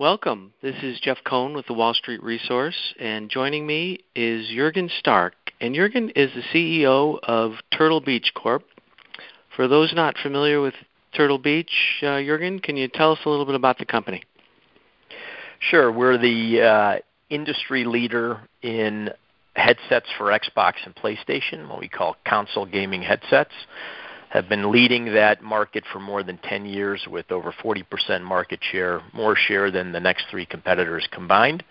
Welcome. This is Jeff Cohn with the Wall Street Resource, and joining me is Juergen Stark. And Juergen is the CEO of Turtle Beach Corp. For those not familiar with Turtle Beach, uh, Juergen, can you tell us a little bit about the company? Sure. We're the uh, industry leader in headsets for Xbox and PlayStation, what we call console gaming headsets have been leading that market for more than 10 years with over 40% market share, more share than the next three competitors combined.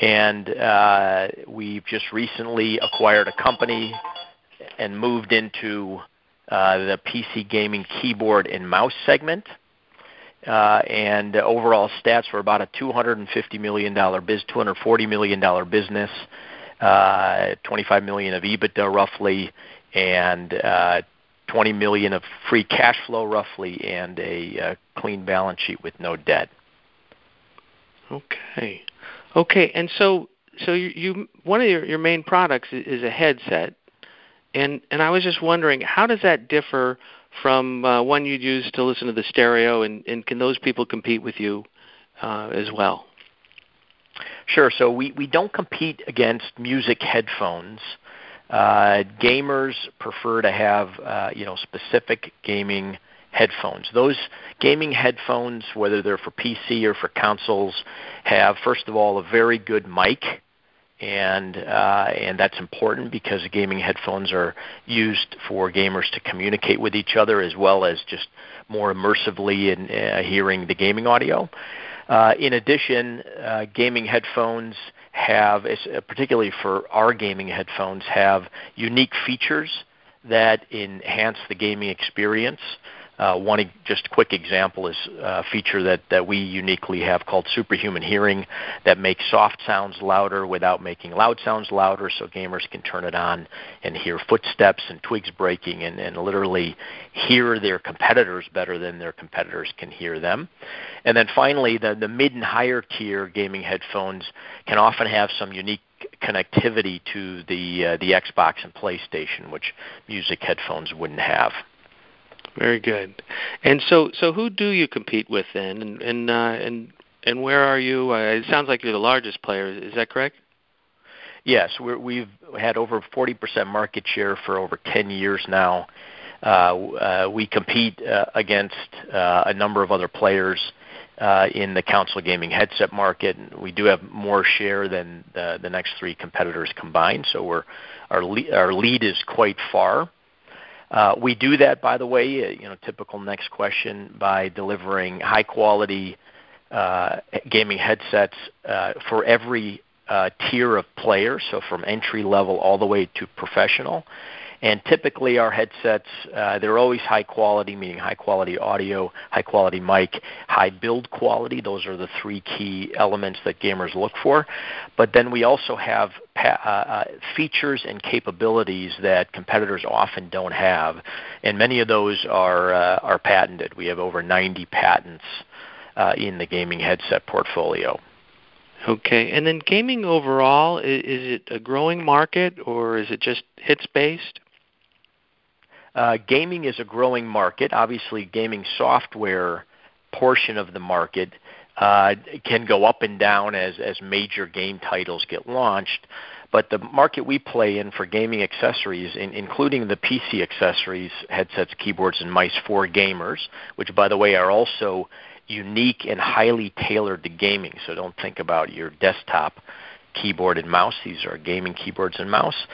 And uh, we've just recently acquired a company and moved into uh, the PC gaming keyboard and mouse segment. Uh, and overall stats were about a $250 million biz, $240 million business, uh, 25 million of EBITDA roughly, and uh, 20 million of free cash flow roughly and a uh, clean balance sheet with no debt. Okay. Okay, and so so you, you one of your, your main products is, a headset, and and I was just wondering how does that differ from uh, one you'd use to listen to the stereo, and, and can those people compete with you uh, as well? Sure. So we, we don't compete against music headphones. Uh, gamers prefer to have uh, you know specific gaming headphones. Those gaming headphones, whether they're for PC or for consoles, have first of all a very good mic, and uh, and that's important because gaming headphones are used for gamers to communicate with each other as well as just more immersively in uh, hearing the gaming audio. Uh, in addition, uh, gaming headphones have, uh, particularly for our gaming headphones, have unique features that enhance the gaming experience. Uh, one just quick example is a feature that, that we uniquely have called superhuman hearing that makes soft sounds louder without making loud sounds louder so gamers can turn it on and hear footsteps and twigs breaking and, and literally hear their competitors better than their competitors can hear them. And then finally, the, the mid and higher tier gaming headphones can often have some unique connectivity to the uh, the Xbox and PlayStation, which music headphones wouldn't have. Very good. And so, so who do you compete with then, and and uh, and and where are you? Uh, it sounds like you're the largest player. Is that correct? Yes, we have had over 40% market share for over 10 years now. Uh, uh, we compete uh, against uh, a number of other players in the console gaming headset market. We do have more share than the, the next three competitors combined, so we're, our, le- our lead is quite far. Uh, we do that, by the way, uh, you know, typical next question, by delivering high quality uh, gaming headsets uh, for every uh, tier of player, so from entry level all the way to professional. And typically, our headsets, uh, they're always high quality, meaning high quality audio, high quality mic, high build quality. Those are the three key elements that gamers look for. But then we also have pa- uh, uh, features and capabilities that competitors often don't have, and many of those are uh, are patented. We have over 90 patents uh, in the gaming headset portfolio. Okay, and then gaming overall, is, it a growing market or is it just hits based? Uh, gaming is a growing market. Obviously, gaming software portion of the market uh, can go up and down as, as major game titles get launched. But the market we play in for gaming accessories, in, including the PC accessories, headsets, keyboards, and mice for gamers, which, by the way, are also unique and highly tailored to gaming. So don't think about your desktop keyboard and mouse. These are gaming keyboards and mouse.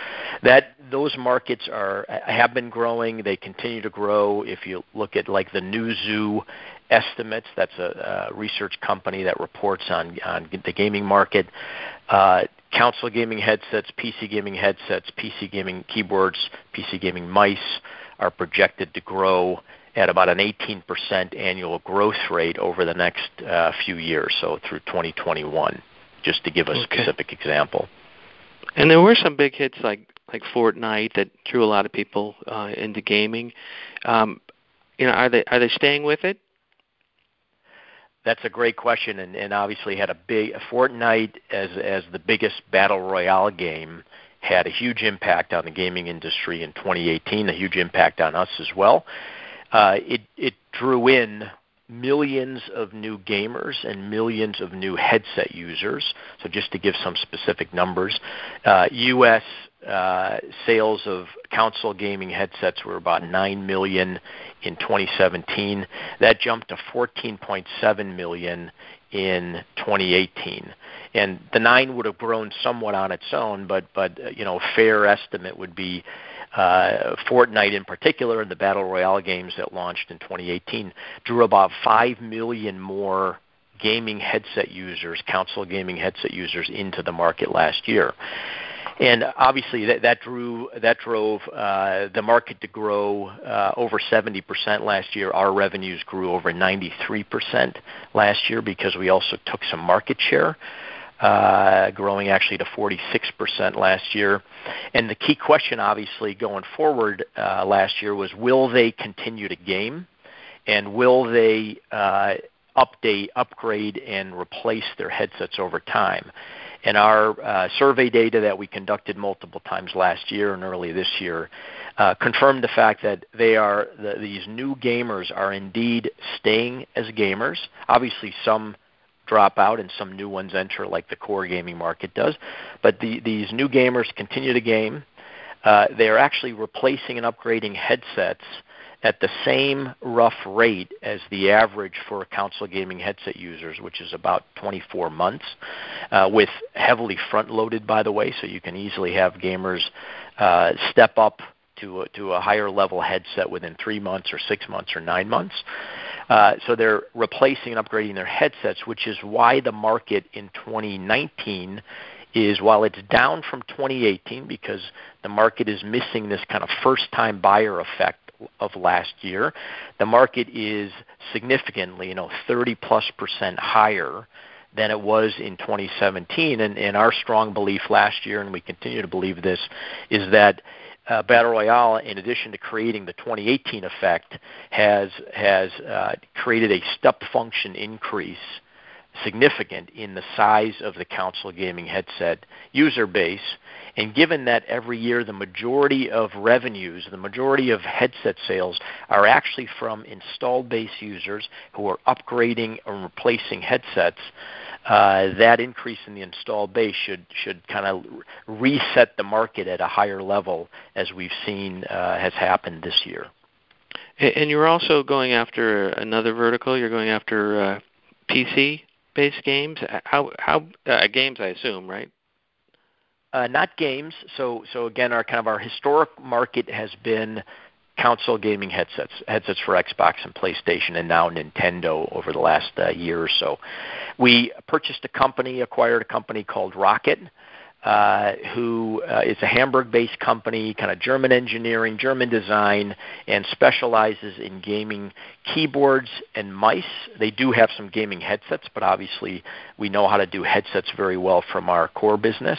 That those markets are have been growing. They continue to grow. If you look at like the Newzoo estimates, that's a, a research company that reports on on the gaming market. Uh, console gaming headsets, PC gaming headsets, PC gaming keyboards, PC gaming mice are projected to grow at about an 18% annual growth rate over the next uh, few years, so through 2021 just to give a okay. specific example. And there were some big hits like like Fortnite that drew a lot of people uh, into gaming. Um, you know, are they are they staying with it? That's a great question, and, and obviously had a big Fortnite as as the biggest battle royale game had a huge impact on the gaming industry in 2018, a huge impact on us as well. Uh, it it drew in millions of new gamers and millions of new headset users. So just to give some specific numbers, uh, U.S. Uh, sales of console gaming headsets were about 9 million in 2017. That jumped to 14.7 million in 2018. And the nine would have grown somewhat on its own, but but uh, you know, fair estimate would be uh, Fortnite in particular and the battle royale games that launched in 2018 drew about 5 million more gaming headset users, console gaming headset users into the market last year. And obviously that, that drew that drove uh, the market to grow uh, over 70% last year. Our revenues grew over 93% last year because we also took some market share uh, growing actually to 46% last year. And the key question, obviously, going forward uh, last year was will they continue to game? And will they uh, update, upgrade, and replace their headsets over time? And our uh, survey data that we conducted multiple times last year and early this year uh, confirmed the fact that they are the, these new gamers are indeed staying as gamers. Obviously, some drop out and some new ones enter, like the core gaming market does. But the, these new gamers continue to game. Uh, they are actually replacing and upgrading headsets at the same rough rate as the average for console gaming headset users, which is about 24 months, uh, with heavily front loaded, by the way, so you can easily have gamers uh, step up to a, to a higher level headset within three months or six months or nine months. Uh, so they're replacing and upgrading their headsets, which is why the market in 2019 is while it's down from 2018 because the market is missing this kind of first time buyer effect of last year, the market is significantly, you know, 30 plus percent higher than it was in 2017. And, and our strong belief last year, and we continue to believe this, is that uh, Battle Royale, in addition to creating the 2018 effect, has has uh, created a step function increase, significant in the size of the console gaming headset user base. And given that every year the majority of revenues, the majority of headset sales are actually from installed base users who are upgrading or replacing headsets, uh, that increase in the installed base should should kind of reset the market at a higher level as we've seen uh, has happened this year. And you're also going after another vertical. You're going after uh, PC-based games. How how uh, games? I assume, right? Uh, not games. So so again, our kind of our historic market has been console gaming headsets, headsets for Xbox and PlayStation, and now Nintendo over the last uh, year or so. We purchased a company, acquired a company called ROCCAT. Uh, who uh, is a Hamburg-based company, kind of German engineering, German design, and specializes in gaming keyboards and mice. They do have some gaming headsets, but obviously we know how to do headsets very well from our core business.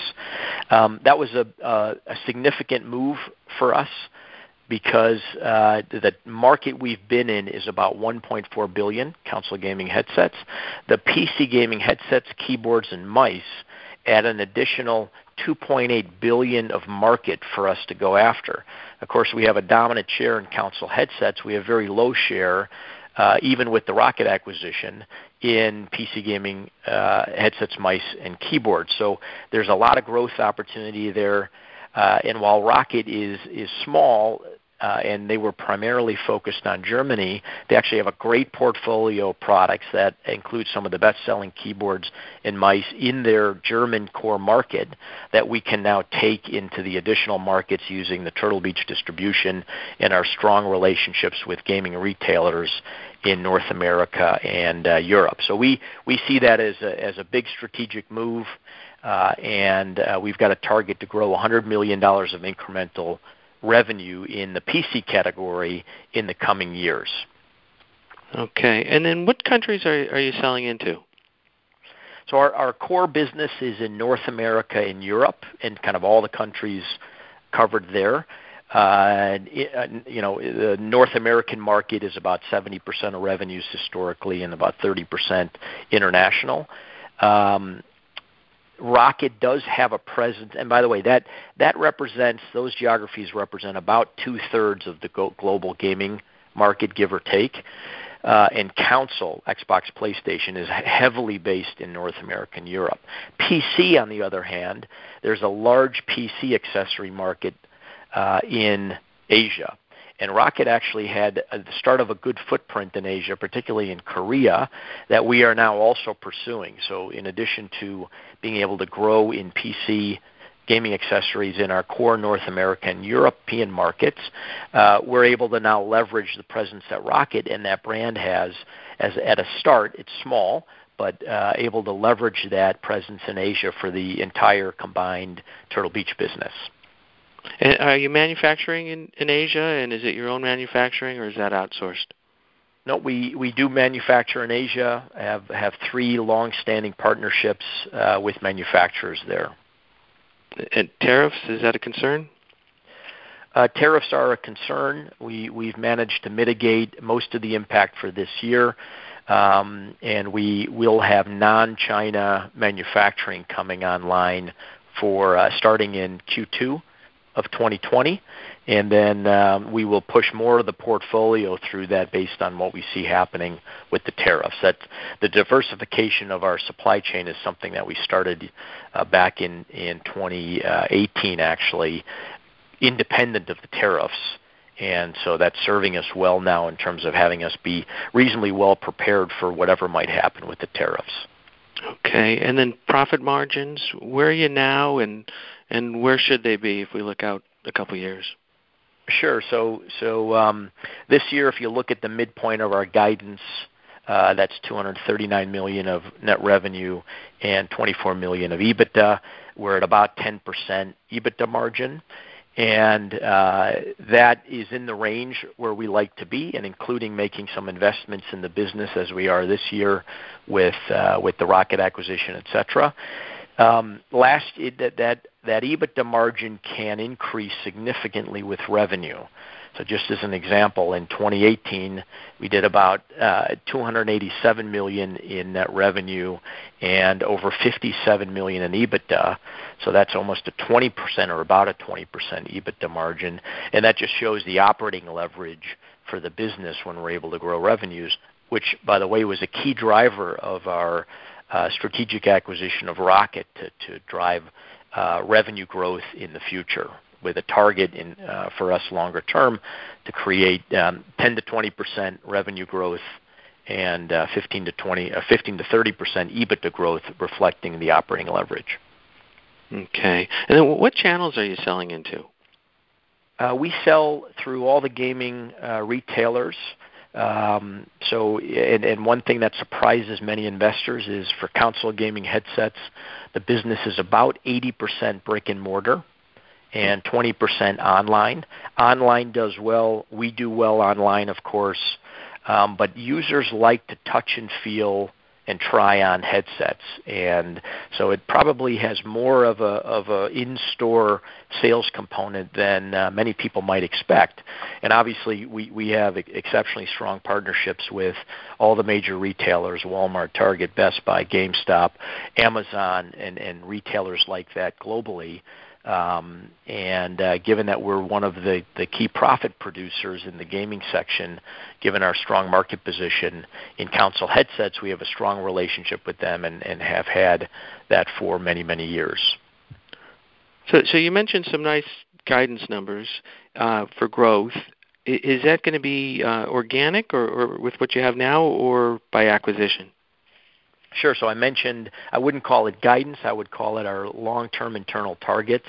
Um, that was a, a, a significant move for us because uh, the market we've been in is about 1.4 billion console gaming headsets. The PC gaming headsets, keyboards, and mice add an additional 2.8 billion of market for us to go after. Of course, we have a dominant share in console headsets. We have very low share, uh, even with the ROCCAT acquisition, in PC gaming uh, headsets, mice, and keyboards. So there's a lot of growth opportunity there. Uh, and while ROCCAT is is small, uh, and they were primarily focused on Germany. They actually have a great portfolio of products that include some of the best-selling keyboards and mice in their German core market that we can now take into the additional markets using the Turtle Beach distribution and our strong relationships with gaming retailers in North America and uh, Europe. So we we see that as a, as a big strategic move. Uh, and uh, we've got a target to grow $100 million of incremental revenue in the PC category in the coming years. Okay. And then what countries are, are you selling into? So our, our core business is in North America and Europe and kind of all the countries covered there. Uh, uh you know, the North American market is about 70% of revenues historically and about 30% international. Um, ROCCAT does have a presence, and by the way, that that represents those geographies represent about two thirds of the global gaming market, give or take. uh, and console, Xbox, PlayStation, is heavily based in North America and Europe. PC, on the other hand, there's a large PC accessory market uh, in Asia. And ROCCAT actually had the start of a good footprint in Asia, particularly in Korea, that we are now also pursuing. So, in addition to being able to grow in PC gaming accessories in our core North American European markets, uh, we're able to now leverage the presence that ROCCAT and that brand has. As at a start, it's small, but uh, able to leverage that presence in Asia for the entire combined Turtle Beach business. And are you manufacturing in, in Asia, and is it your own manufacturing, or is that outsourced? No, we, we do manufacture in Asia. Have have three long-standing partnerships uh, with manufacturers there. And tariffs is that a concern? Uh, tariffs are a concern. We we've managed to mitigate most of the impact for this year, um, and we will have non-China manufacturing coming online for uh, starting in Q2 of 2020, and then um, we will push more of the portfolio through that based on what we see happening with the tariffs. The diversification of our supply chain is something that we started uh, back in in 2018, actually, independent of the tariffs. And so that's serving us well now in terms of having us be reasonably well prepared for whatever might happen with the tariffs. Okay, and then profit margins. Where are you now, and and where should they be if we look out a couple years? Sure. So so um, this year, if you look at the midpoint of our guidance, uh, that's 239 million of net revenue and 24 million of EBITDA. We're at about 10% EBITDA margin, and uh, that is in the range where we like to be, and including making some investments in the business as we are this year with uh, with the ROCCAT acquisition, et cetera. Um, last that that that EBITDA margin can increase significantly with revenue. So just as an example, in 2018 we did about uh, 287 million in net revenue and over 57 million in EBITDA. So that's almost a 20% or about a 20% EBITDA margin, and that just shows the operating leverage for the business when we're able to grow revenues. Which, by the way, was a key driver of our strategic acquisition of ROCCAT to, to drive uh, revenue growth in the future with a target in, uh, for us longer term to create um, 10 to 20 percent revenue growth and uh, 15 to 20, uh, 15 to 30 percent EBITDA growth, reflecting the operating leverage. Okay, and then what channels are you selling into? Uh, we sell through all the gaming uh, retailers. Um, so, and, and one thing that surprises many investors is for console gaming headsets, the business is about 80% brick and mortar and 20% online. Online does well. We do well online, of course, um, but users like to touch and feel and try on headsets. And so it probably has more of a of a in-store sales component than uh, many people might expect. And obviously we we have exceptionally strong partnerships with all the major retailers Walmart Target Best Buy GameStop Amazon and and retailers like that globally um, and uh, given that we're one of the, the key profit producers in the gaming section, given our strong market position in console headsets, we have a strong relationship with them and, and have had that for many, many years. So, so you mentioned some nice guidance numbers uh, for growth. Is that going to be uh, organic or, or with what you have now, or by acquisition? Sure. So I mentioned I wouldn't call it guidance. I would call it our long-term internal targets.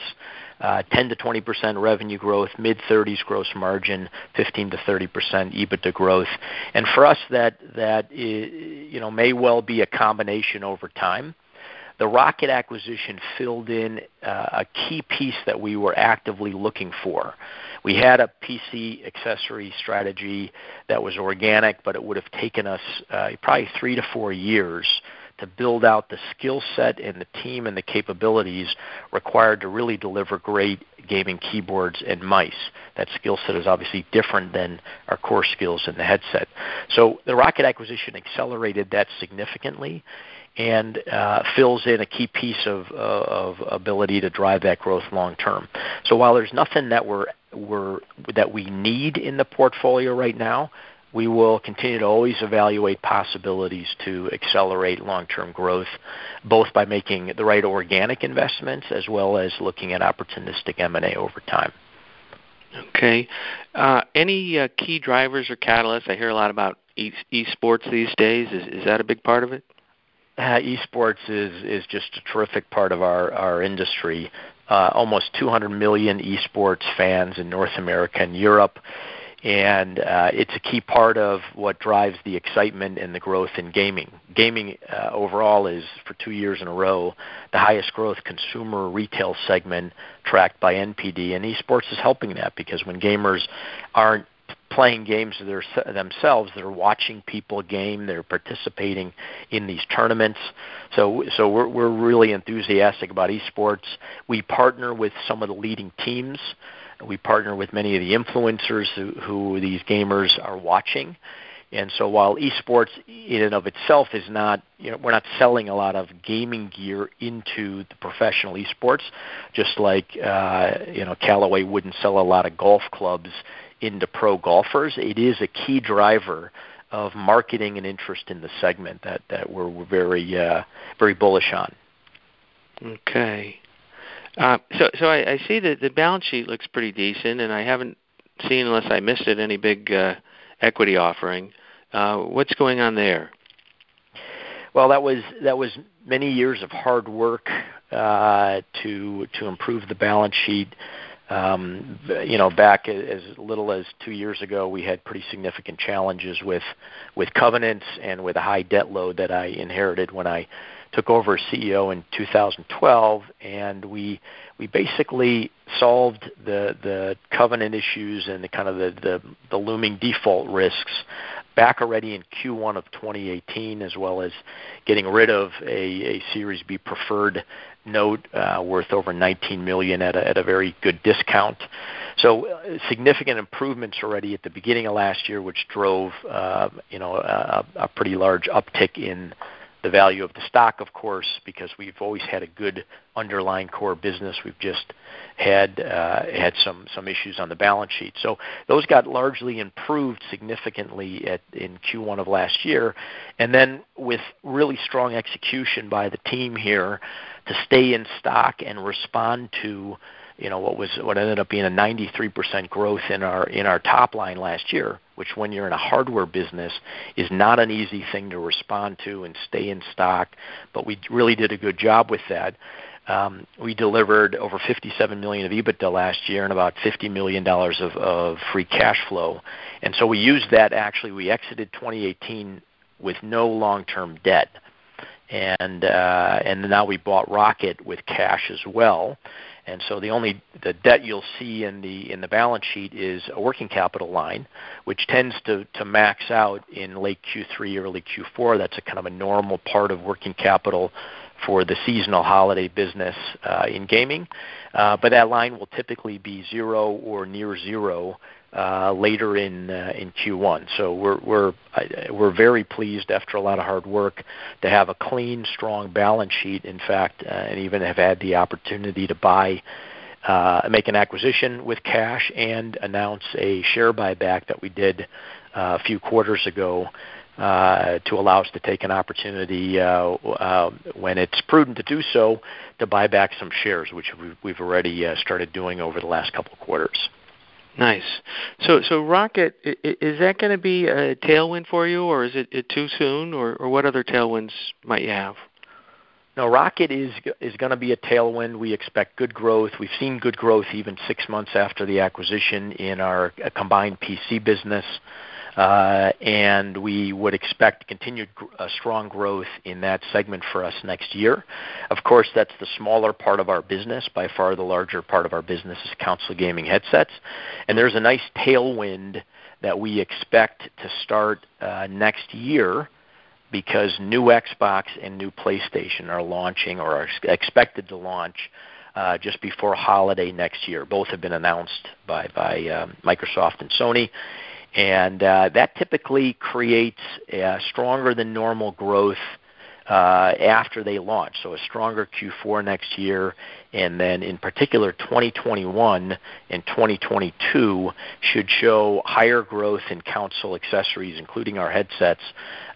Uh, 10 to 20 percent revenue growth, mid 30s gross margin, 15 to 30 percent EBITDA growth, and for us that that is, you know may well be a combination over time. The ROCCAT acquisition filled in uh, a key piece that we were actively looking for. We had a PC accessory strategy that was organic, but it would have taken us uh, probably three to four years to build out the skill set and the team and the capabilities required to really deliver great gaming keyboards and mice. That skill set is obviously different than our core skills in the headset. So the ROCCAT acquisition accelerated that significantly and uh, fills in a key piece of, uh, of ability to drive that growth long term. So while there's nothing that we're, we're that we need in the portfolio right now, we will continue to always evaluate possibilities to accelerate long-term growth, both by making the right organic investments as well as looking at opportunistic M&A over time. Okay. Uh, any uh, key drivers or catalysts? I hear a lot about e- esports these days. Is, is that a big part of it? Uh, esports is is just a terrific part of our our industry. Uh, almost 200 million esports fans in North America and Europe and uh, it's a key part of what drives the excitement and the growth in gaming. Gaming uh, overall is, for two years in a row, the highest growth consumer retail segment tracked by NPD, and esports is helping that because when gamers aren't playing games themselves. They're watching people game. They're participating in these tournaments. So, so we're we're really enthusiastic about esports. We partner with some of the leading teams we partner with many of the influencers who, who these gamers are watching. And so while esports in and of itself is not, you know, we're not selling a lot of gaming gear into the professional esports, just like, uh, you know, Callaway wouldn't sell a lot of golf clubs into pro golfers. It is a key driver of marketing and interest in the segment that, that we're, we're very, uh, very bullish on. Okay. Uh, so, so I, I see that the balance sheet looks pretty decent, and I haven't seen, unless I missed it, any big uh, equity offering. Uh, what's going on there? Well, that was that was many years of hard work uh, to to improve the balance sheet. Um, you know, back as little as two years ago, we had pretty significant challenges with with covenants and with a high debt load that I inherited when I took over as CEO in 2012, and we we basically solved the the covenant issues and the kind of the the, the looming default risks back already in Q1 of 2018, as well as getting rid of a, a Series B preferred note uh, worth over 19 million at a, at a very good discount. So uh, significant improvements already at the beginning of last year, which drove uh, you know a pretty large uptick in the value of the stock, of course, because we've always had a good underlying core business. We've just had uh, had some some issues on the balance sheet. So those got largely improved significantly in Q1 of last year, and then with really strong execution by the team here to stay in stock and respond to you know what was what ended up being a 93% growth in our in our top line last year, which when you're in a hardware business is not an easy thing to respond to and stay in stock. But we really did a good job with that. Um, we delivered over 57 million of EBITDA last year and about 50 million dollars of, of free cash flow. And so we used that. Actually, we exited 2018 with no long-term debt and uh, and now we bought ROCCAT with cash as well. And so the only the debt you'll see in the in the balance sheet is a working capital line, which tends to to max out in late Q3, early Q4. That's a kind of a normal part of working capital for the seasonal holiday business uh, in gaming. Uh, but that line will typically be zero or near zero later in uh, in Q1. So we're we're we're very pleased after a lot of hard work to have a clean, strong balance sheet. In fact, uh, and even have had the opportunity to buy. Uh, make an acquisition with cash and announce a share buyback that we did uh, a few quarters ago uh, to allow us to take an opportunity uh, uh, when it's prudent to do so to buy back some shares, which we've, we've already uh, started doing over the last couple of quarters. Nice. So, so ROCCAT is that going to be a tailwind for you, or is it, too soon, or, or what other tailwinds might you have? No, ROCCAT is is going to be a tailwind. We expect good growth. We've seen good growth even six months after the acquisition in our uh, combined PC business. Uh, and we would expect continued uh, strong growth in that segment for us next year. Of course, that's the smaller part of our business. By far, the larger part of our business is console gaming headsets. And there's a nice tailwind that we expect to start uh, next year because new Xbox and new PlayStation are launching or are expected to launch just before holiday next year. Both have been announced by Microsoft and Sony, and uh, that typically creates stronger than normal growth uh, after they launch. So a stronger Q4 next year, and then in particular 2021 and 2022 should show higher growth in console accessories, including our headsets,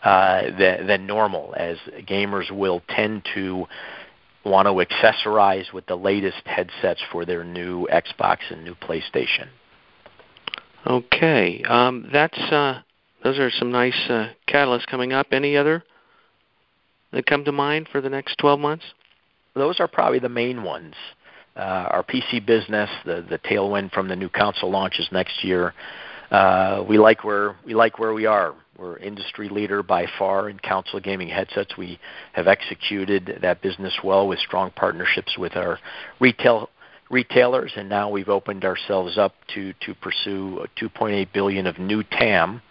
uh, than, than normal, as gamers will tend to want to accessorize with the latest headsets for their new Xbox and new PlayStation. Okay, um, that's uh, those are some nice uh, catalysts coming up. Any other that come to mind for the next 12 months? Those are probably the main ones. Uh, our PC business, the the tailwind from the new console launches next year. Uh, we like where we like where we are. We're industry leader by far in console gaming headsets. We have executed that business well with strong partnerships with our retail retailers, and now we've opened ourselves up to to pursue 2.8 billion of new TAM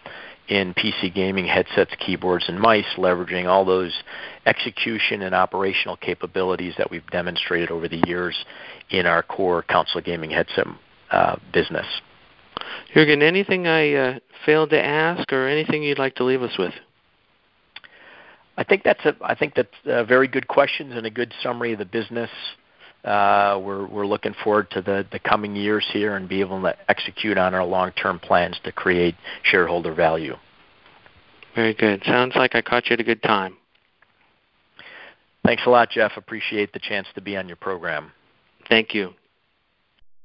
in PC gaming headsets, keyboards, and mice, leveraging all those execution and operational capabilities that we've demonstrated over the years in our core console gaming headset uh, business. Juergen, anything I uh, failed to ask, or anything you'd like to leave us with? I think that's a I think that's a very good questions and a good summary of the business. Uh, we're we're looking forward to the the coming years here and be able to execute on our long term plans to create shareholder value. Very good. Sounds like I caught you at a good time. Thanks a lot, Jeff. Appreciate the chance to be on your program. Thank you.